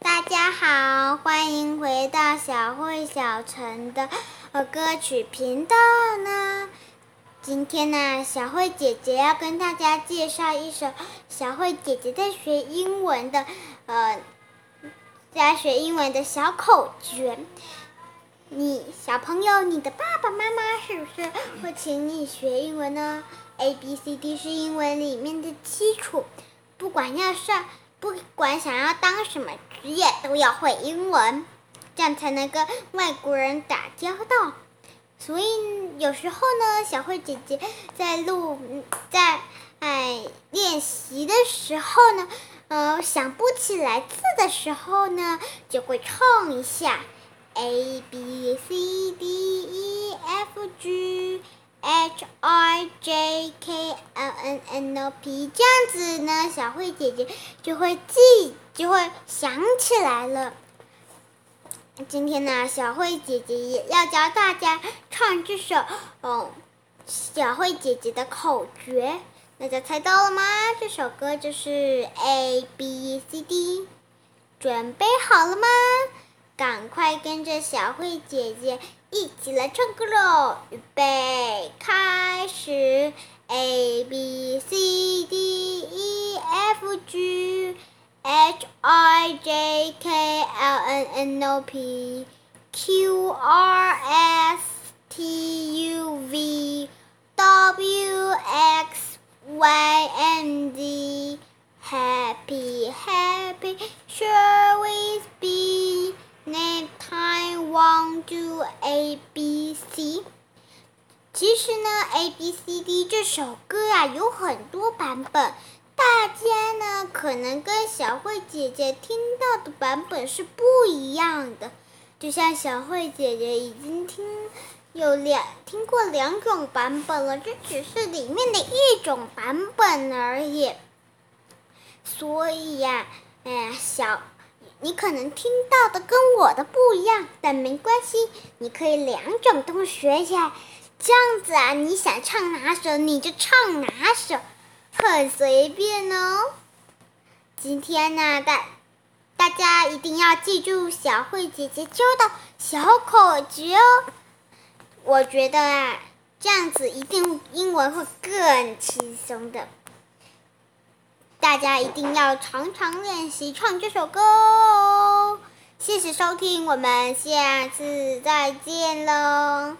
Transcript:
大家好，欢迎回到小慧小陈的呃歌曲频道呢。今天呢，小慧姐姐要跟大家介绍一首小慧姐姐在学英文的呃，在学英文的小口诀。你小朋友，你的爸爸妈妈是不是会请你学英文呢？A B C D 是英文里面的基础，不管要上。不管想要当什么职业，都要会英文，这样才能跟外国人打交道。所以有时候呢，小慧姐姐在录在哎练习的时候呢，呃想不起来字的时候呢，就会唱一下 A B C D E F G。H I J K L N N O P，这样子呢，小慧姐姐就会记，就会想起来了。今天呢，小慧姐姐也要教大家唱这首，嗯，小慧姐姐的口诀。大家猜到了吗？这首歌就是 A B C D，准备好了吗？赶快跟着小慧姐姐一起来唱歌喽！预备，开始！A B C D E F G H I J K L N N O P Q R S T U V W X Y and Z Happy Happy Sure with be Next time, want to A B C。其实呢，A B C D 这首歌啊有很多版本，大家呢 可能跟小慧姐姐听到的版本是不一样的。就像小慧姐姐已经听有两听过两种版本了，这只是里面的一种版本而已。所以呀，哎呀，小。你可能听到的跟我的不一样，但没关系，你可以两种都学起来，这样子啊，你想唱哪首你就唱哪首，很随便哦。今天呢，大大家一定要记住小慧姐姐教的小口诀哦。我觉得啊，这样子一定英文会更轻松的。大家一定要常常练习唱这首歌哦！谢谢收听，我们下次再见喽。